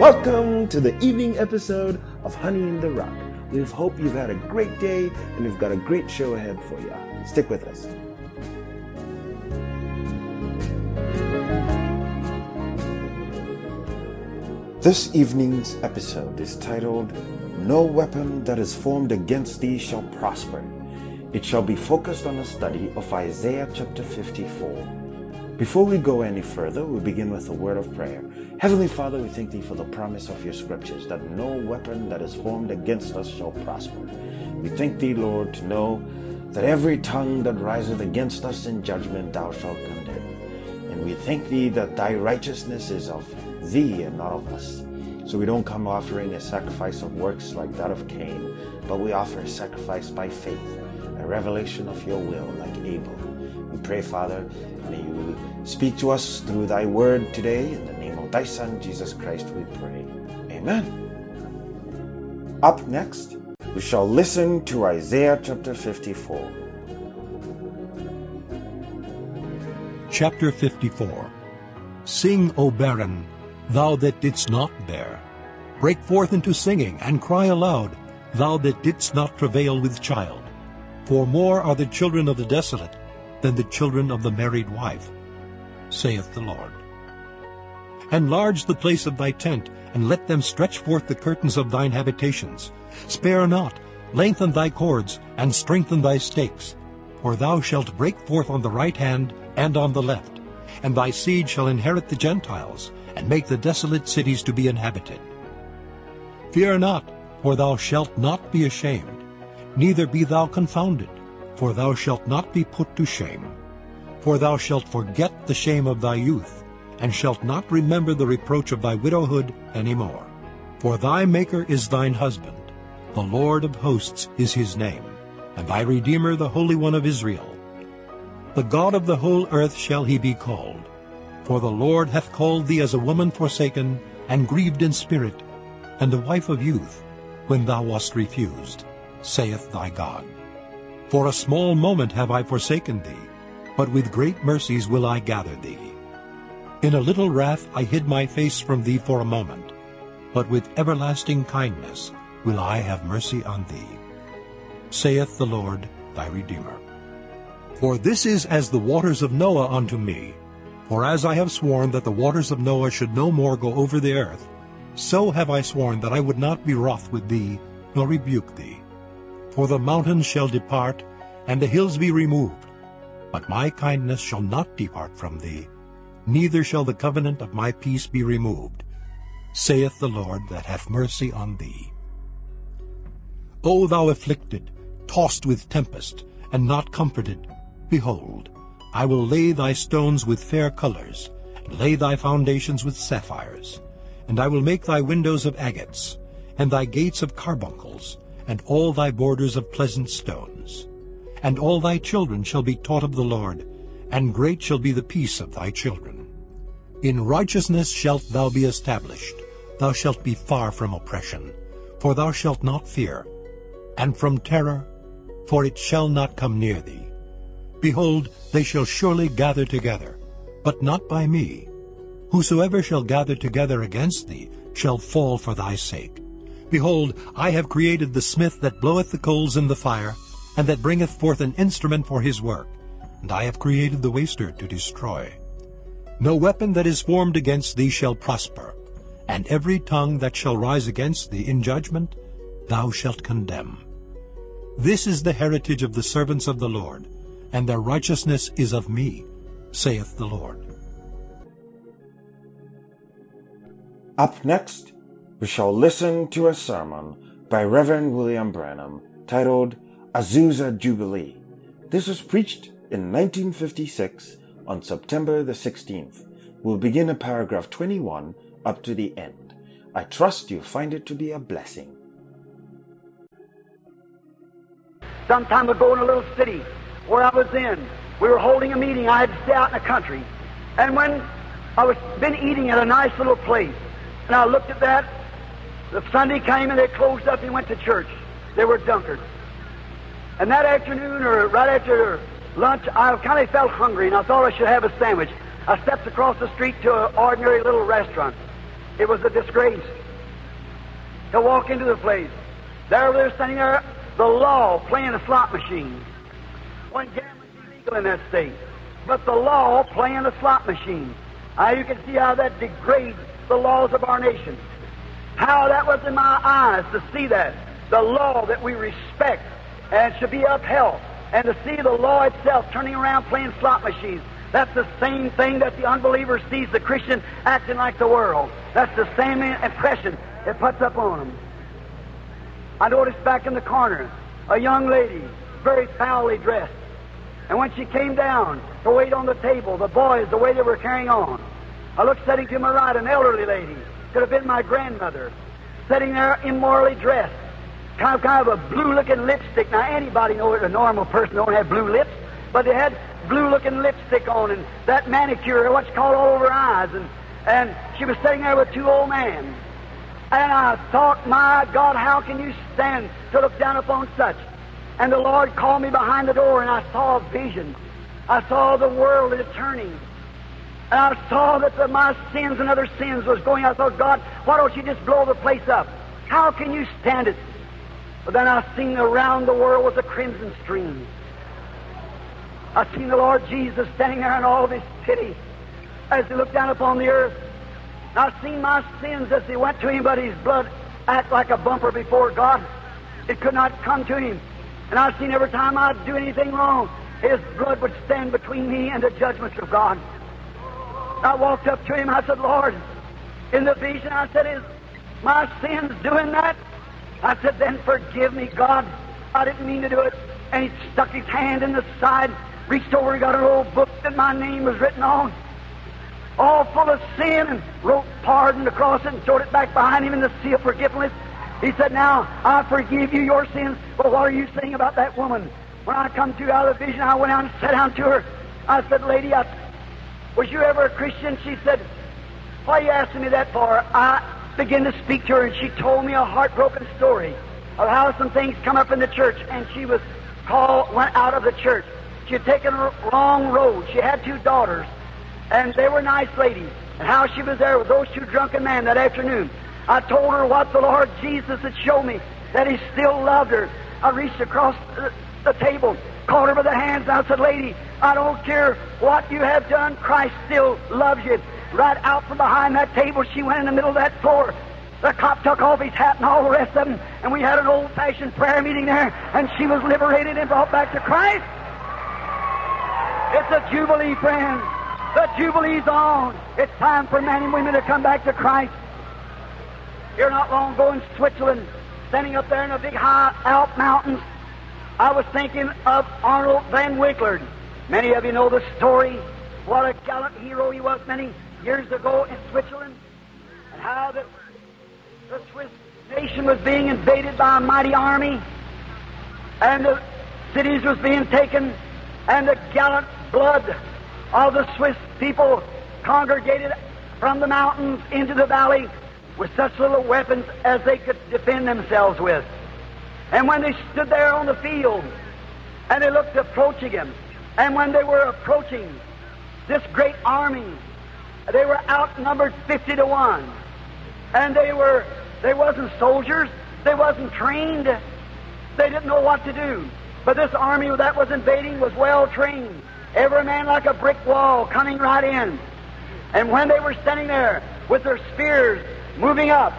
Welcome to the evening episode of Honey in the Rock. We hope you've had a great day and we've got a great show ahead for you. Stick with us. This evening's episode is titled No Weapon That Is Formed Against Thee Shall Prosper. It shall be focused on a study of Isaiah chapter 54. Before we go any further, we begin with a word of prayer. Heavenly Father, we thank Thee for the promise of Your scriptures that no weapon that is formed against us shall prosper. We thank Thee, Lord, to know that every tongue that riseth against us in judgment Thou shalt condemn. And we thank Thee that Thy righteousness is of Thee and not of us. So we don't come offering a sacrifice of works like that of Cain, but we offer a sacrifice by faith, a revelation of Your will like Abel. We pray, Father, may you speak to us through thy word today. In the name of thy Son, Jesus Christ, we pray. Amen. Up next, we shall listen to Isaiah chapter 54. Chapter 54 Sing, O barren, thou that didst not bear. Break forth into singing, and cry aloud, thou that didst not travail with child. For more are the children of the desolate than the children of the married wife, saith the Lord. Enlarge the place of thy tent, and let them stretch forth the curtains of thine habitations. Spare not, lengthen thy cords, and strengthen thy stakes. For thou shalt break forth on the right hand and on the left, and thy seed shall inherit the Gentiles, and make the desolate cities to be inhabited. Fear not, for thou shalt not be ashamed, neither be thou confounded, for thou shalt not be put to shame. For thou shalt forget the shame of thy youth, and shalt not remember the reproach of thy widowhood any more. For thy Maker is thine husband, the Lord of hosts is his name, and thy Redeemer the Holy One of Israel. The God of the whole earth shall he be called. For the Lord hath called thee as a woman forsaken, and grieved in spirit, and a wife of youth, when thou wast refused, saith thy God. For a small moment have I forsaken thee, but with great mercies will I gather thee. In a little wrath I hid my face from thee for a moment, but with everlasting kindness will I have mercy on thee, saith the Lord thy Redeemer. For this is as the waters of Noah unto me. For as I have sworn that the waters of Noah should no more go over the earth, so have I sworn that I would not be wroth with thee, nor rebuke thee. For the mountains shall depart, and the hills be removed. But my kindness shall not depart from thee, neither shall the covenant of my peace be removed, saith the Lord that hath mercy on thee. O thou afflicted, tossed with tempest, and not comforted, behold, I will lay thy stones with fair colors, and lay thy foundations with sapphires. And I will make thy windows of agates, and thy gates of carbuncles, and all thy borders of pleasant stones. And all thy children shall be taught of the Lord, and great shall be the peace of thy children. In righteousness shalt thou be established, thou shalt be far from oppression, for thou shalt not fear, and from terror, for it shall not come near thee. Behold, they shall surely gather together, but not by me. Whosoever shall gather together against thee shall fall for thy sake. Behold, I have created the smith that bloweth the coals in the fire, and that bringeth forth an instrument for his work, and I have created the waster to destroy. No weapon that is formed against thee shall prosper, and every tongue that shall rise against thee in judgment thou shalt condemn. This is the heritage of the servants of the Lord, and their righteousness is of me, saith the Lord. Up next, we shall listen to a sermon by Reverend William Branham titled Azusa Jubilee. This was preached in 1956 on September the 16th. We'll begin at paragraph 21 up to the end. I trust you find it to be a blessing. Some time ago in a little city where I was in, we were holding a meeting. I had to stay out in the country. And when I was been eating at a nice little place, and I looked at that, the Sunday came and they closed up and went to church. They were Dunkards. And that afternoon, or right after lunch, I kind of felt hungry and I thought I should have a sandwich. I stepped across the street to an ordinary little restaurant. It was a disgrace to walk into the place. There they're standing there, the law playing a slot machine. When gambling's illegal in that state. But the law playing a slot machine. Now you can see how that degrades the laws of our nation. How that was in my eyes to see that. The law that we respect and should be upheld. And to see the law itself turning around playing slot machines. That's the same thing that the unbeliever sees the Christian acting like the world. That's the same impression it puts up on them. I noticed back in the corner a young lady, very foully dressed. And when she came down to wait on the table, the boys, the way they were carrying on, I looked sitting to my right, an elderly lady, could have been my grandmother, sitting there immorally dressed, kind of, kind of a blue-looking lipstick. Now, anybody knows a normal person don't have blue lips, but they had blue-looking lipstick on and that manicure, what's called all over her eyes, and and she was sitting there with two old men. And I thought, my God, how can you stand to look down upon such? And the Lord called me behind the door, and I saw a vision. I saw the world is turning. And I saw that the, my sins and other sins was going. I thought, God, why don't you just blow the place up? How can you stand it? But then I seen around the world was a crimson stream. I seen the Lord Jesus standing there in all of His pity as He looked down upon the earth. I seen my sins as He went to Him, but His blood act like a bumper before God. It could not come to Him. And I seen every time I'd do anything wrong, His blood would stand between me and the judgments of God. I walked up to Him. I said, Lord, in the vision, I said, Is my sins doing that? I said, Then forgive me, God. I didn't mean to do it. And he stuck his hand in the side, reached over got an old book that my name was written on, all full of sin, and wrote pardon across it and throwed it back behind him in the sea of forgiveness. He said, Now I forgive you your sins, but what are you saying about that woman? When I come to out of the vision, I went out and sat down to her. I said, Lady, I, was you ever a Christian? She said, Why are you asking me that for? I began to speak to her, and she told me a heartbroken story of how some things come up in the church, and she was called, went out of the church. She had taken a wrong road. She had two daughters, and they were nice ladies, and how she was there with those two drunken men that afternoon. I told her what the Lord Jesus had shown me, that He still loved her. I reached across the, the table, caught her by the hands, and I said, Lady, I don't care what you have done, Christ still loves you. Right out from behind that table, she went in the middle of that floor. The cop took off his hat and all the rest of them, and we had an old-fashioned prayer meeting there, and she was liberated and brought back to Christ. It's a jubilee, friends. The jubilee's on. It's time for men and women to come back to Christ. Here not long ago in Switzerland, standing up there in the big high Alp mountains, I was thinking of Arnold von Winkelried. Many of you know the story. What a gallant hero he was many years ago in Switzerland, and how the, the Swiss nation was being invaded by a mighty army, and the cities was being taken, and the gallant blood of the Swiss people congregated from the mountains into the valley with such little weapons as they could defend themselves with. And when they stood there on the field and they looked approaching him, and when they were approaching this great army, they were outnumbered fifty to one. And they were they wasn't soldiers, they wasn't trained, they didn't know what to do. But this army that was invading was well trained. Every man like a brick wall coming right in. And when they were standing there with their spears moving up,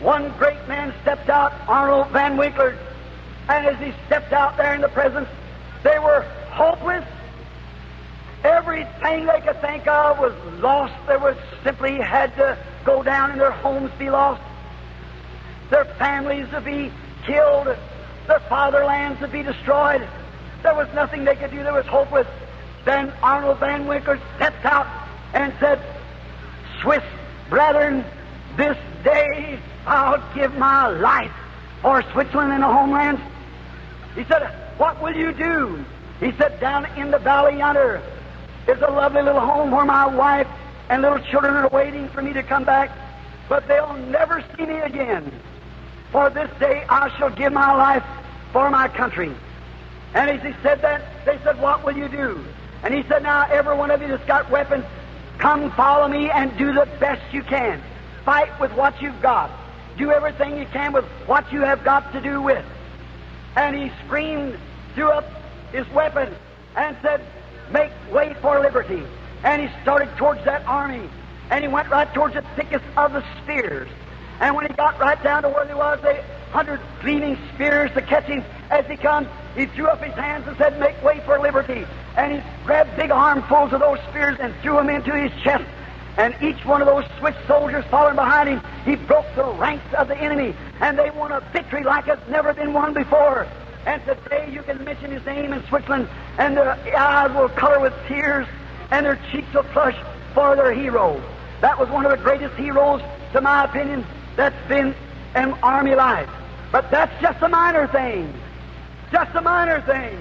one great man stepped out, Arnold von Winkelried, and as he stepped out there in the presence, they were hopeless. Everything they could think of was lost. They were simply had to go down and their homes be lost. Their families to be killed. Their fatherlands to be destroyed. There was nothing they could do. There was hopeless. Then Arnold von Winkelried stepped out and said, Swiss brethren, this day I'll give my life for Switzerland and the homelands. He said, What will you do? He said, Down in the valley yonder is a lovely little home where my wife and little children are waiting for me to come back, but they'll never see me again. For this day I shall give my life for my country. And as he said that, they said, What will you do? And he said, Now, every one of you that's got weapons, Come follow me and do the best you can. Fight with what you've got. Do everything you can with what you have got to do with. And he screamed, threw up his weapon, and said, Make way for liberty. And he started towards that army. And he went right towards the thickest of the spears. And when he got right down to where they was, they hundred gleaming spears to catch him as he comes. He threw up his hands and said, Make way for liberty. And he grabbed big armfuls of those spears and threw them into his chest. And each one of those Swiss soldiers following behind him, he broke the ranks of the enemy. And they won a victory like it's never been won before. And today you can mention his name in Switzerland, and their eyes will color with tears, and their cheeks will flush for their hero. That was one of the greatest heroes, to my opinion, that's been in army life. But that's just a minor thing. Just a minor thing.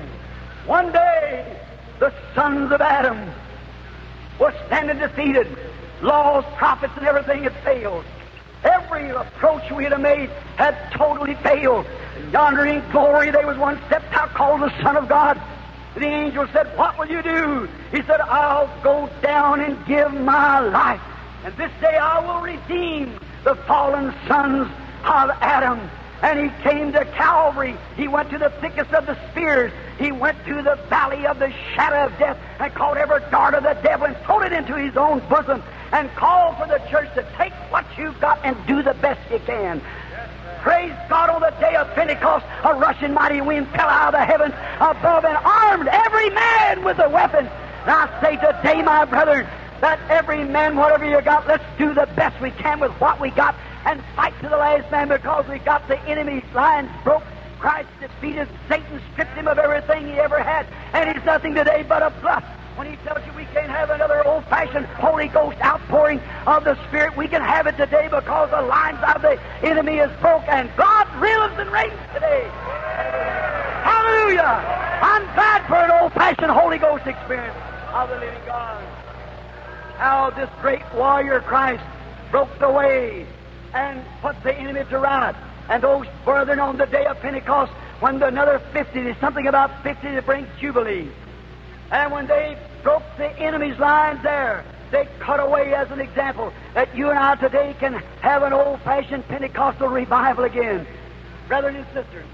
One day, the sons of Adam were standing defeated. Laws, prophets, and everything had failed. Every approach we had made had totally failed. Yonder in glory, there was one stepped out called the Son of God. The angel said, What will you do? He said, I'll go down and give my life. And this day I will redeem the fallen sons of Adam. And he came to Calvary. He went to the thickest of the spears. He went to the valley of the shadow of death and caught every dart of the devil and threw it into his own bosom and called for the church to take what you've got and do the best you can. Praise God on the day of Pentecost, a rushing mighty wind fell out of the heavens above and armed every man with a weapon. And I say today, my brother, that every man, whatever you got, let's do the best we can with what we got and fight to the last man because we got the enemy's lines broke. Christ defeated Satan, stripped him of everything he ever had, and he's nothing today but a bluff. When he tells you we can't have another old fashioned Holy Ghost outpouring of the Spirit, we can have it today because the lines of the enemy is broke and God lives and reigns today. Hallelujah! I'm glad for an old fashioned Holy Ghost experience of the living God. How this great warrior Christ broke the way and put the enemy to rout. And those brethren on the day of Pentecost, when another 50, there's something about 50 to brings Jubilee. And when they broke the enemy's lines there, they cut away as an example that you and I today can have an old fashioned Pentecostal revival again. Brothers and sisters,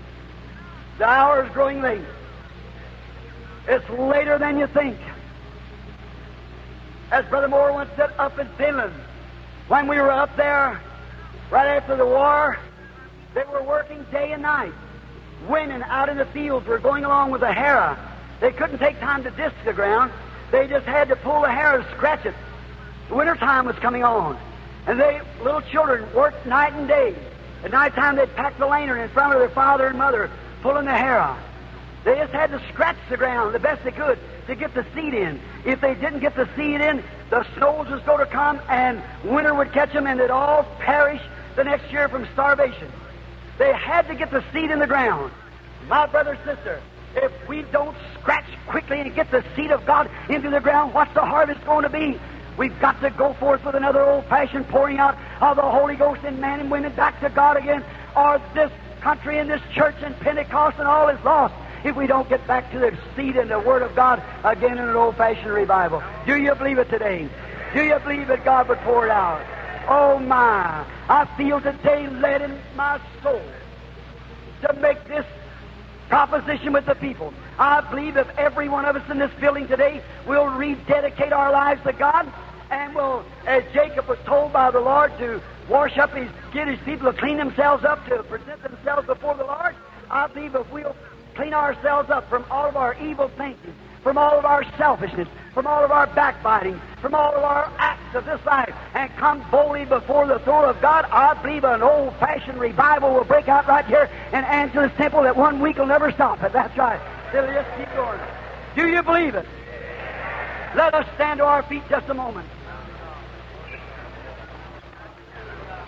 the hour is growing late. It's later than you think. As Brother Moore once said up in Finland, when we were up there right after the war, they were working day and night. Women out in the fields were going along with a harrow. They couldn't take time to disc the ground. They just had to pull the hair and scratch it. The winter time was coming on. And they, little children, worked night and day. At night time, they'd pack the lantern in front of their father and mother, pulling the hair out. They just had to scratch the ground the best they could to get the seed in. If they didn't get the seed in, the snows was going to come and winter would catch them and they'd all perish the next year from starvation. They had to get the seed in the ground. My brother, sister, if we don't scratch quickly and get the seed of God into the ground, what's the harvest going to be? We've got to go forth with another old fashioned pouring out of the Holy Ghost in men and women back to God again, or this country and this church and Pentecost and all is lost if we don't get back to the seed and the Word of God again in an old fashioned revival. Do you believe it today? Do you believe that God would pour it out? Oh my, I feel today led in my soul to make this proposition with the people. I believe if every one of us in this building today will rededicate our lives to God and will, as Jacob was told by the Lord to wash up his, get his people to clean themselves up, to present themselves before the Lord, I believe if we'll clean ourselves up from all of our evil thinking, from all of our selfishness, from all of our backbiting, from all of our acts of this life, and come boldly before the throne of God, I believe an old-fashioned revival will break out right here in Angelus Temple that one week will never stop it. That's right. It'll just keep going. Do you believe it? Let us stand to our feet just a moment.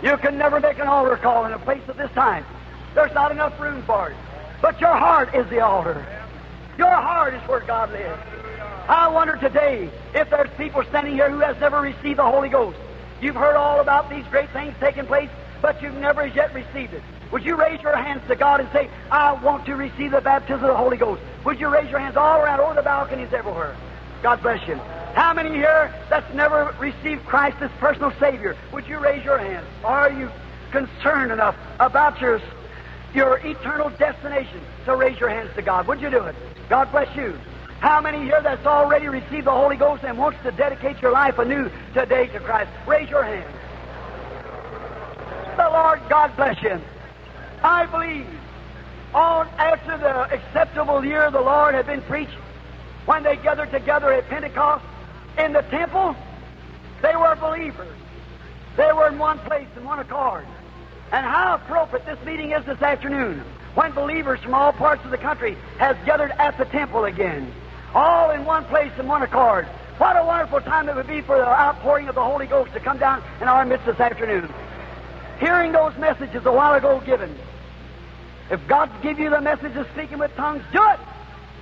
You can never make an altar call in a place of this time. There's not enough room for it. But your heart is the altar. Your heart is where God lives. I wonder today if there's people standing here who has never received the Holy Ghost. You've heard all about these great things taking place, but you've never as yet received it. Would you raise your hands to God and say, I want to receive the baptism of the Holy Ghost? Would you raise your hands all around, over the balconies everywhere? God bless you. How many here that's never received Christ as personal Savior? Would you raise your hand? Are you concerned enough about your your eternal destination to raise your hands to God? Would you do it? God bless you. How many here that's already received the Holy Ghost and wants to dedicate your life anew today to Christ? Raise your hand. The Lord God bless you. I believe on after the acceptable year of the Lord had been preached, when they gathered together at Pentecost in the temple, they were believers. They were in one place, in one accord. And how appropriate this meeting is this afternoon, when believers from all parts of the country has gathered at the temple again, all in one place, in one accord. What a wonderful time it would be for the outpouring of the Holy Ghost to come down in our midst this afternoon. Hearing those messages a while ago given, if God give you the message of speaking with tongues, do it.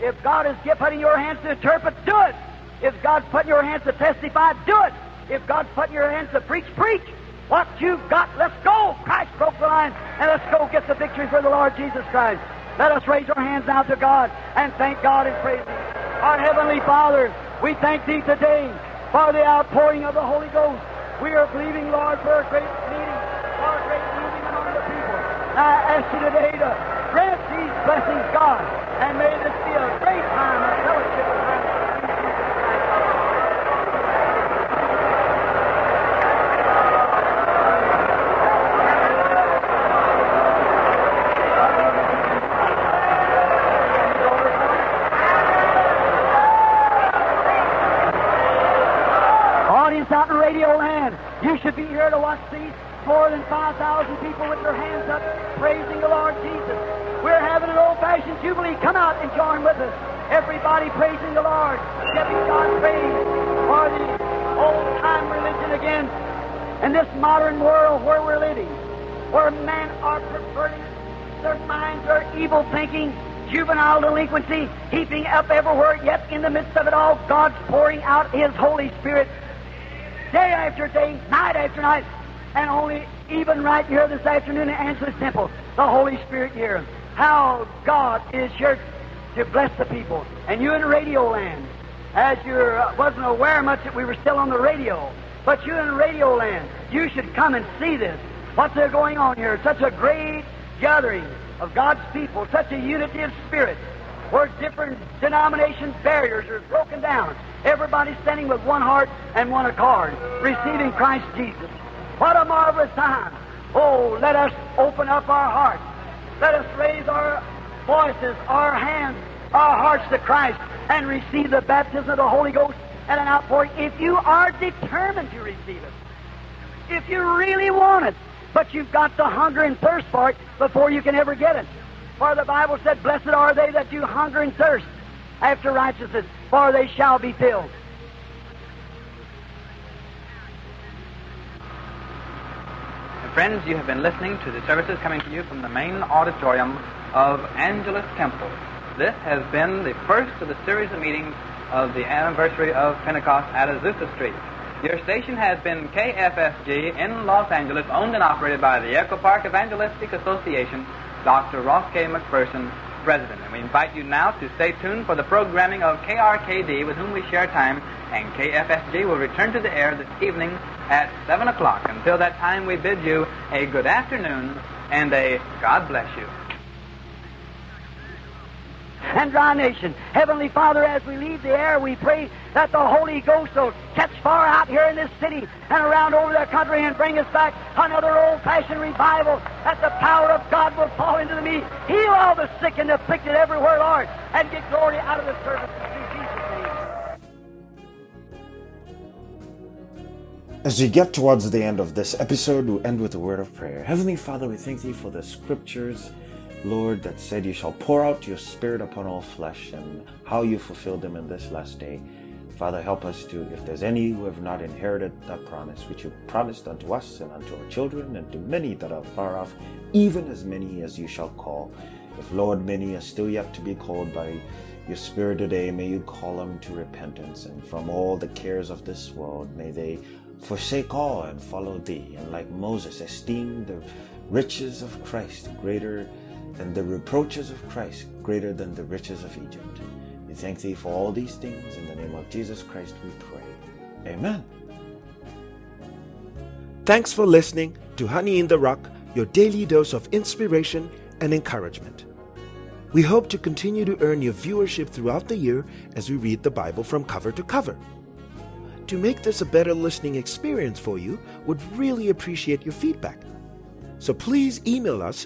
If God is putting your hands to interpret, do it. If God's putting your hands to testify, do it. If God's putting your hands to preach, preach. What you've got, let's go. Christ broke the line, and let's go get the victory for the Lord Jesus Christ. Let us raise our hands now to God and thank God and praise Him. Our Heavenly Father, we thank Thee today for the outpouring of the Holy Ghost. We are believing, Lord, for a great meeting, for a great moving among the people. I ask you today to grant these blessings, God, and may this be a great time of fellowship with Christ. Audience out in Radio Land, you should be here to these more than 5,000 people with their hands up praising the Lord Jesus. We're having an old-fashioned jubilee. Come out and join with us. Everybody praising the Lord, giving God praise for the old-time religion again. In this modern world where we're living, where men are perverted, their minds are evil thinking, juvenile delinquency heaping up everywhere, yet in the midst of it all, God's pouring out His Holy Spirit day after day, night after night, and only even right here this afternoon in Angelus Temple, the Holy Spirit here. How God is here to bless the people. And you in Radio Land, as you uh, wasn't aware much that we were still on the radio, but you in Radio Land, you should come and see this. What's there going on here? Such a great gathering of God's people, such a unity of spirit, where different denomination barriers are broken down. Everybody standing with one heart and one accord, receiving Christ Jesus. What a marvelous time. Oh, let us open up our hearts. Let us raise our voices, our hands, our hearts to Christ and receive the baptism of the Holy Ghost and an outpouring if you are determined to receive it. If you really want it. But you've got to hunger and thirst for it before you can ever get it. For the Bible said, Blessed are they that do hunger and thirst after righteousness, for they shall be filled. Friends, you have been listening to the services coming to you from the main auditorium of Angelus Temple. This has been the first of the series of meetings of the anniversary of Pentecost at Azusa Street. Your station has been KFSG in Los Angeles, owned and operated by the Echo Park Evangelistic Association, Dr. Rolf K. McPherson, President. And we invite you now to stay tuned for the programming of KRKD, with whom we share time, and KFSG will return to the air this evening at 7 o'clock. Until that time, we bid you a good afternoon and a God bless you. And dry nation. Heavenly Father, as we leave the air, we pray that the Holy Ghost will catch far out here in this city and around over the country and bring us back another old-fashioned revival, that the power of God will fall into the meeting, heal all the sick and afflicted everywhere, Lord, and get glory out of the service. As we get towards the end of this episode, we end with a word of prayer. Heavenly Father, we thank Thee for the scriptures, Lord, that said you shall pour out your Spirit upon all flesh and how you fulfilled them in this last day. Father, help us to, if there's any who have not inherited that promise which you promised unto us and unto our children and to many that are far off, even as many as you shall call. If, Lord, many are still yet to be called by your Spirit today, may you call them to repentance and from all the cares of this world, may they forsake all and follow thee, and like Moses, esteem the riches of Christ greater than the reproaches of Christ, greater than the riches of Egypt. We thank thee for all these things. In the name of Jesus Christ we pray. Amen. Thanks for listening to Honey in the Rock, your daily dose of inspiration and encouragement. We hope to continue to earn your viewership throughout the year as we read the Bible from cover to cover. To make this a better listening experience for you, would really appreciate your feedback. So please email us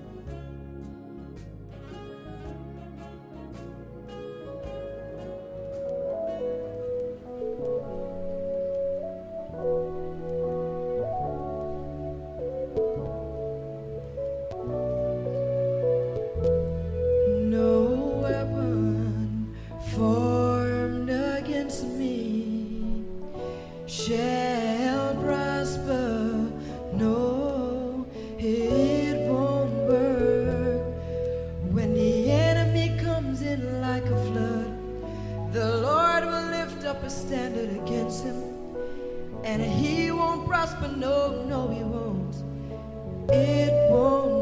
Won't prosper. No, no, he won't. It won't